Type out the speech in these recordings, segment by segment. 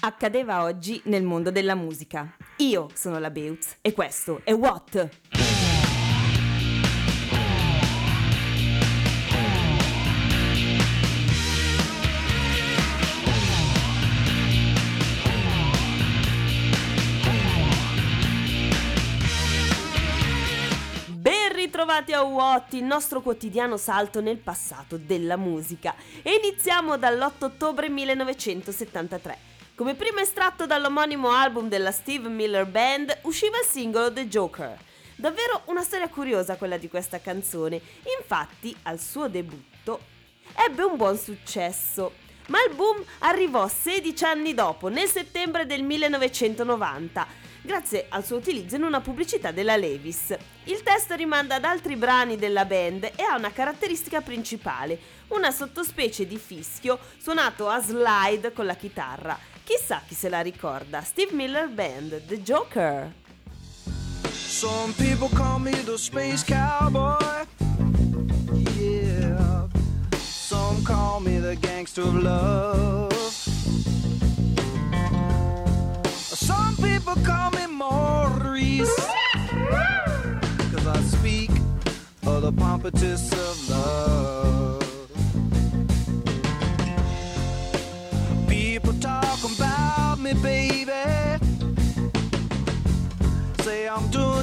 Accadeva oggi nel mondo della musica. Io sono la Beutz e questo è What? Ben ritrovati a What, il nostro quotidiano salto nel passato della musica. E iniziamo dall'8 ottobre 1973. Come primo estratto dall'omonimo album della Steve Miller Band usciva il singolo The Joker. Davvero una storia curiosa quella di questa canzone, infatti al suo debutto ebbe un buon successo, ma il boom arrivò 16 anni dopo, nel settembre del 1990, grazie al suo utilizzo in una pubblicità della Levis. Il testo rimanda ad altri brani della band e ha una caratteristica principale, una sottospecie di fischio suonato a slide con la chitarra. Chissà chi se la ricorda. Steve Miller Band, The Joker. Some people call me the space cowboy. Yeah. Some call me the gangster of love. Some people call me Maurice. Cause I speak of the pompatus of love.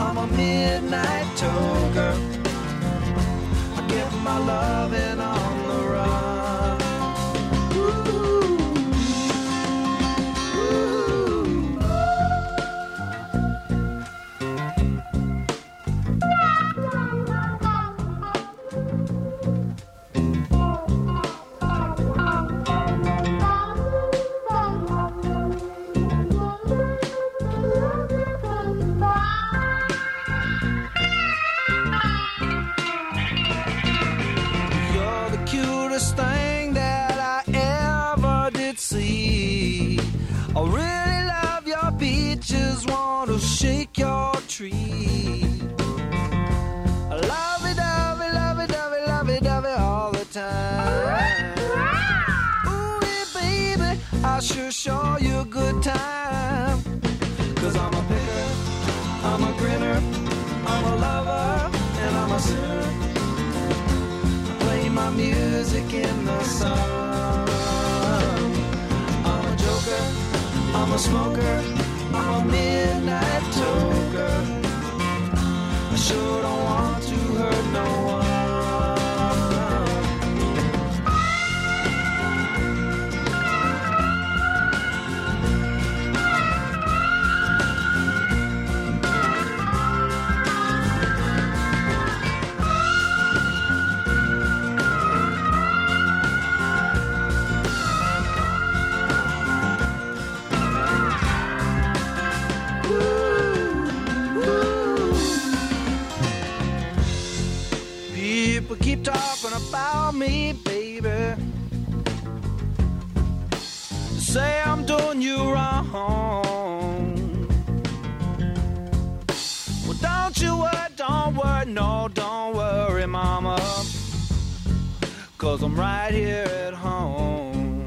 I'm a midnight toker. I get my loving on the see. A smoker, I'm a midnight toker. I sure don't you worry, don't worry, no, don't worry, mama. Cause I'm right here at home.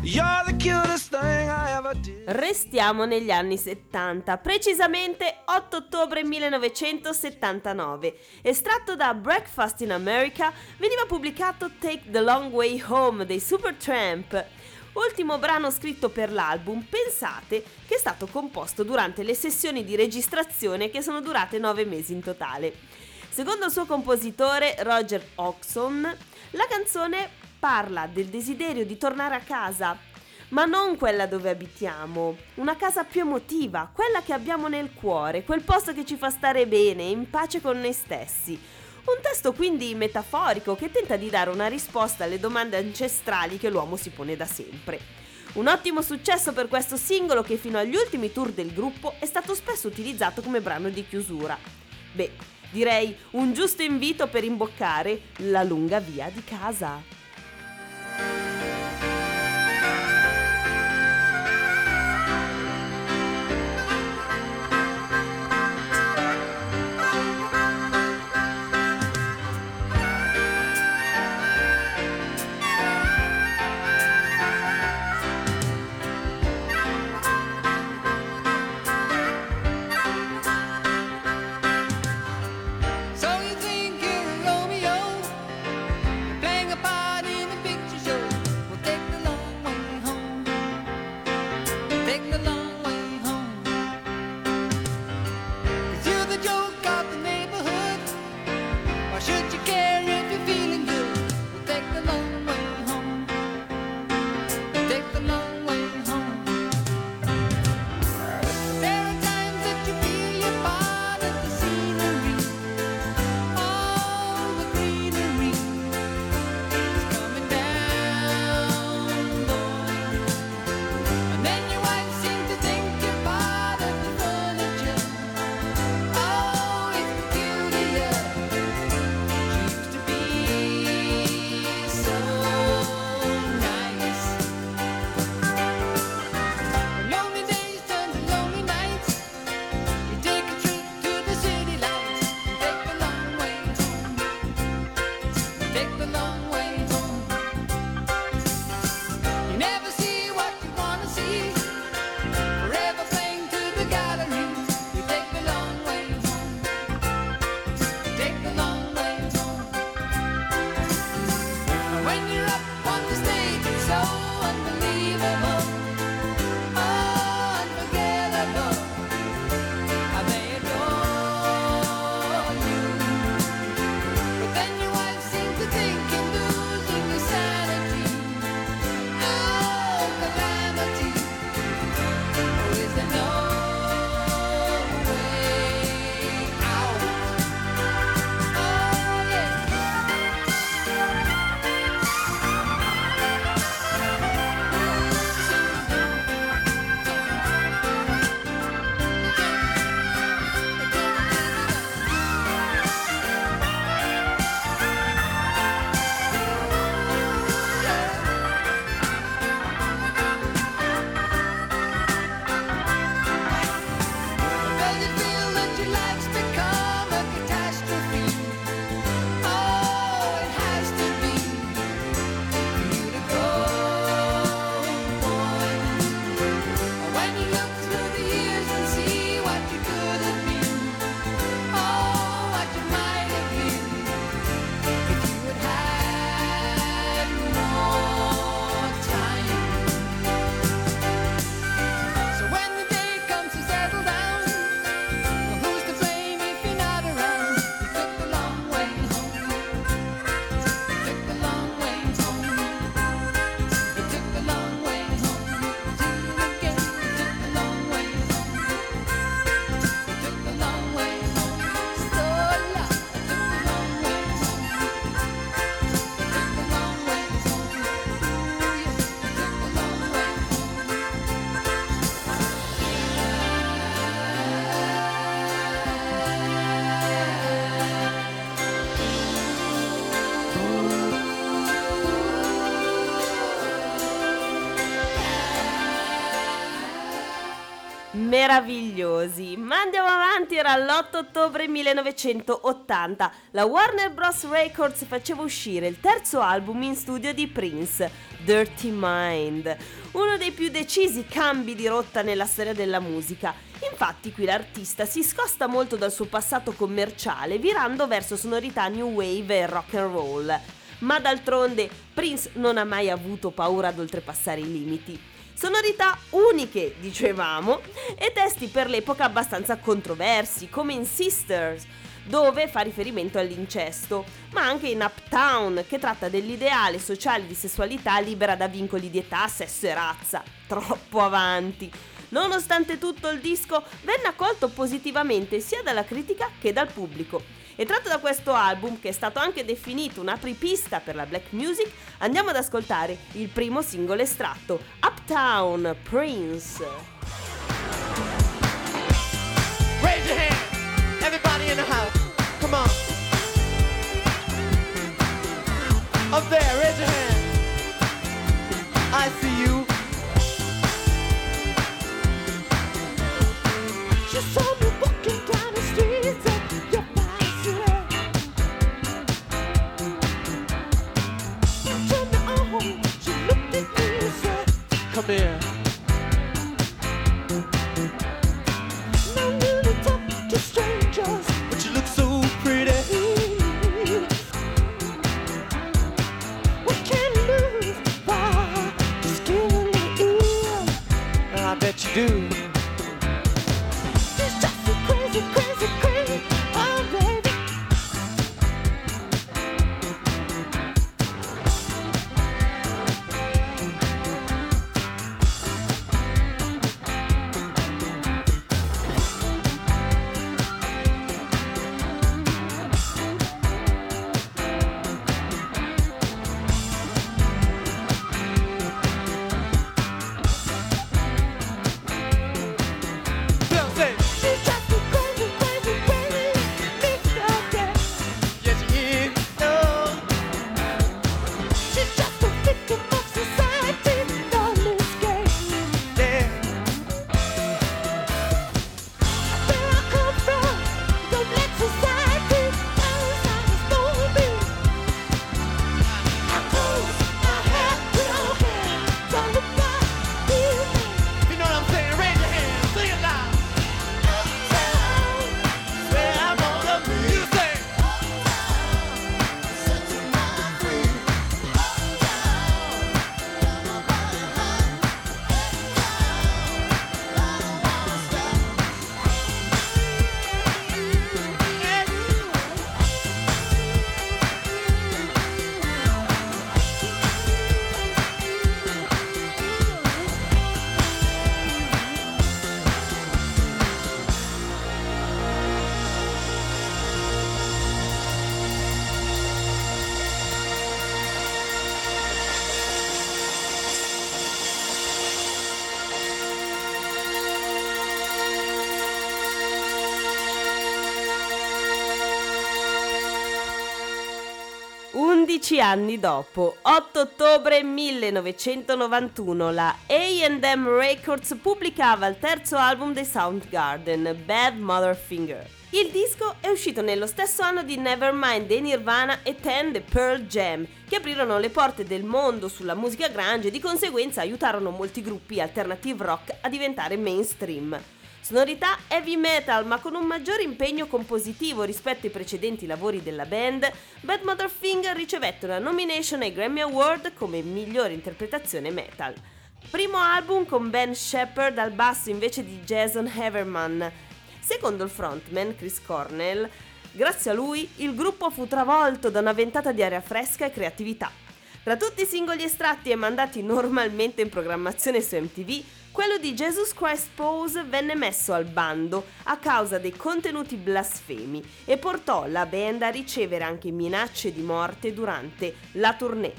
You're the cutest thing I ever did. Restiamo negli anni 70, precisamente 8 ottobre 1979. Estratto da Breakfast in America, veniva pubblicato Take the Long Way Home dei Supertramp. Ultimo brano scritto per l'album, pensate che è stato composto durante le sessioni di registrazione che sono durate 9 mesi in totale. Secondo il suo compositore Roger Oxon, la canzone parla del desiderio di tornare a casa, ma non quella dove abitiamo, una casa più emotiva, quella che abbiamo nel cuore, quel posto che ci fa stare bene, in pace con noi stessi. Un testo quindi metaforico che tenta di dare una risposta alle domande ancestrali che l'uomo si pone da sempre. Un ottimo successo per questo singolo che fino agli ultimi tour del gruppo è stato spesso utilizzato come brano di chiusura. Beh, direi un giusto invito per imboccare la lunga via di casa. Meravigliosi. Ma andiamo avanti, era l'8 ottobre 1980. La Warner Bros. Records faceva uscire il terzo album in studio di Prince, Dirty Mind, uno dei più decisi cambi di rotta nella storia della musica. Infatti qui l'artista si scosta molto dal suo passato commerciale, virando verso sonorità new wave e rock and roll. Ma d'altronde Prince non ha mai avuto paura ad oltrepassare i limiti. Sonorità uniche, dicevamo, e testi per l'epoca abbastanza controversi, come in Sisters, dove fa riferimento all'incesto, ma anche in Uptown, che tratta dell'ideale sociale di sessualità libera da vincoli di età, sesso e razza. Troppo avanti. Nonostante tutto il disco venne accolto positivamente sia dalla critica che dal pubblico E tratto da questo album, che è stato anche definito un apripista per la black music, andiamo ad ascoltare il primo singolo estratto, Uptown Prince. Raise your hand, everybody in the house. Come on. Up there, raise your hand. I see you. 15 anni dopo, 8 ottobre 1991, la AM Records pubblicava il terzo album dei Soundgarden, Bad Motherfinger. Il disco è uscito nello stesso anno di Nevermind dei Nirvana e Ten the Pearl Jam, che aprirono le porte del mondo sulla musica grunge e di conseguenza aiutarono molti gruppi alternative rock a diventare mainstream. Sonorità heavy metal ma con un maggiore impegno compositivo rispetto ai precedenti lavori della band, Bad Mother Finger ricevette una nomination ai Grammy Award come migliore interpretazione metal. Primo album con Ben Shepard al basso invece di Jason Haverman. Secondo il frontman Chris Cornell, grazie a lui il gruppo fu travolto da una ventata di aria fresca e creatività. Tra tutti i singoli estratti e mandati normalmente in programmazione su MTV, quello di Jesus Christ Pose venne messo al bando a causa dei contenuti blasfemi e portò la band a ricevere anche minacce di morte durante la tournée.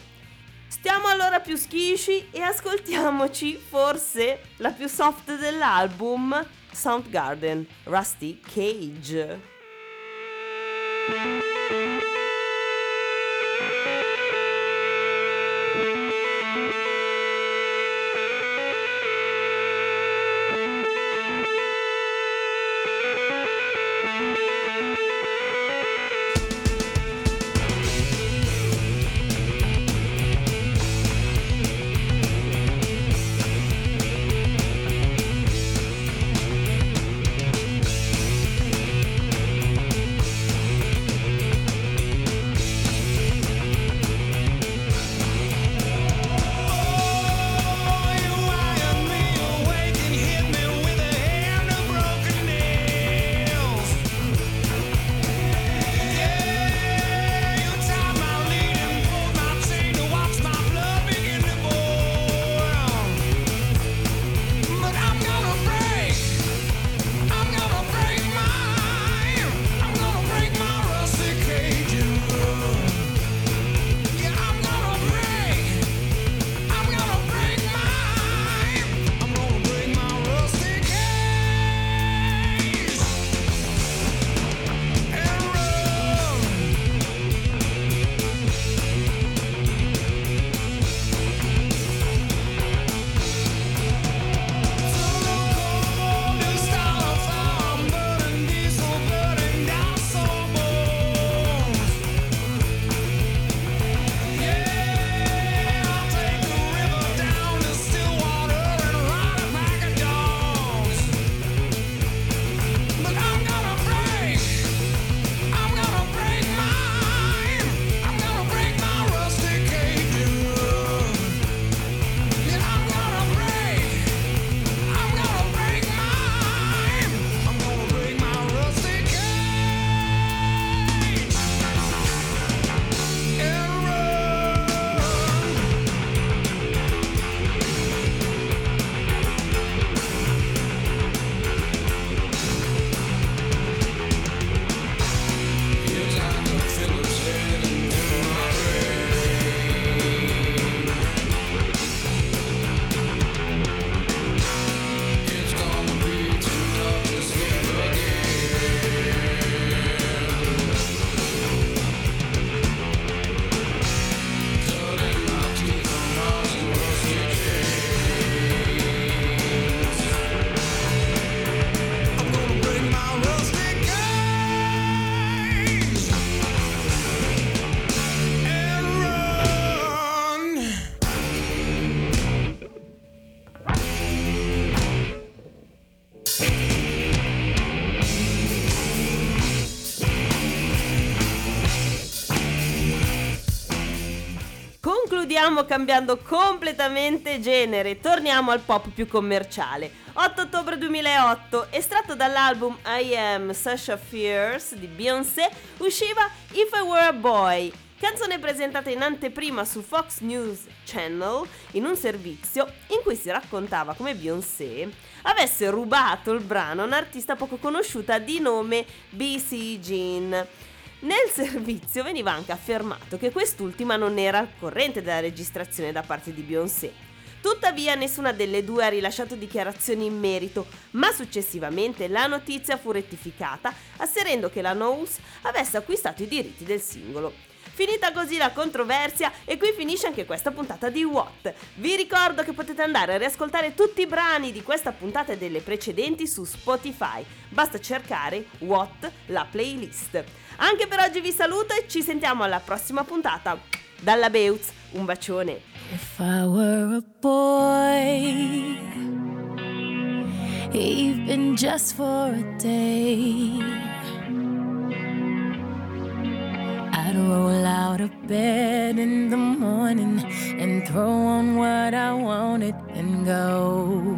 Stiamo allora più schisci e ascoltiamoci forse la più soft dell'album, Soundgarden, Rusty Cage. Concludiamo cambiando completamente genere, torniamo al pop più commerciale. 8 ottobre 2008, estratto dall'album I Am Sasha Fierce di Beyoncé, usciva If I Were a Boy, canzone presentata in anteprima su Fox News Channel in un servizio in cui si raccontava come Beyoncé avesse rubato il brano a un'artista poco conosciuta di nome BC Jean. Nel servizio veniva anche affermato che quest'ultima non era al corrente della registrazione da parte di Beyoncé. Tuttavia nessuna delle due ha rilasciato dichiarazioni in merito, ma successivamente la notizia fu rettificata asserendo che la Knowles avesse acquistato i diritti del singolo. Finita così la controversia e qui finisce anche questa puntata di What. Vi ricordo che potete andare a riascoltare tutti i brani di questa puntata e delle precedenti su Spotify. Basta cercare What, la playlist. Anche per oggi vi saluto e ci sentiamo alla prossima puntata. Dalla Beuz, un bacione. If I were a boy, even just for a day, roll out of bed in the morning and throw on what I wanted and go.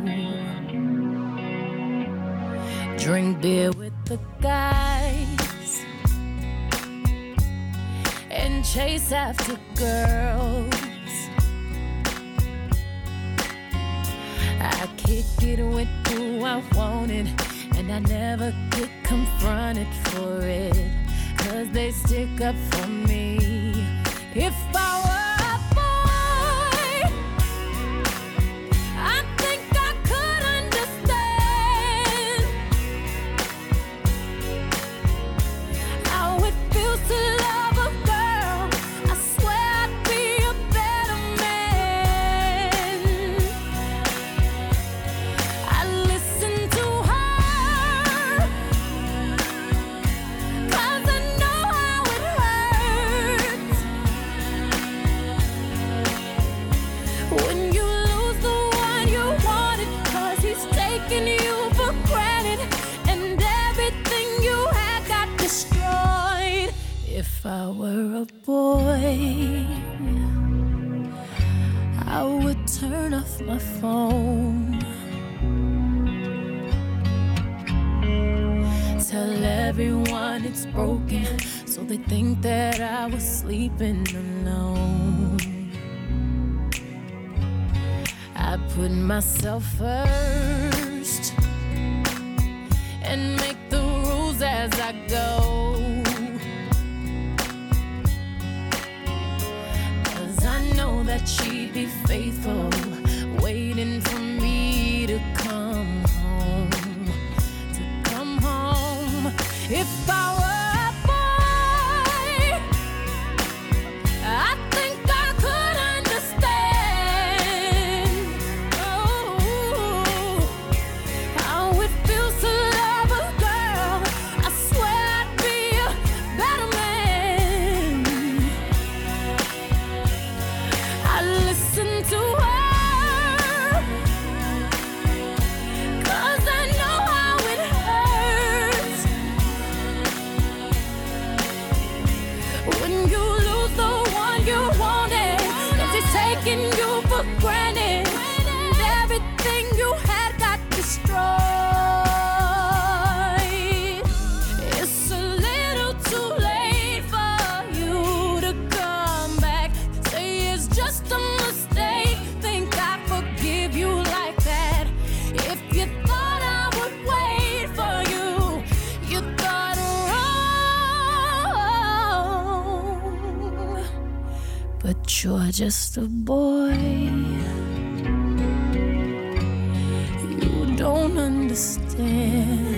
Drink beer with the guys and chase after girls. I kick it with who I wanted, and I never get confronted for it. Cause they stick up for me. If I I were a boy. I would turn off my phone. Tell everyone it's broken, so they think that I was sleeping alone. I put myself first and make the rules as I go. That she'd be faithful, waiting for me to come home. To come home. If I you're just a boy. You don't understand.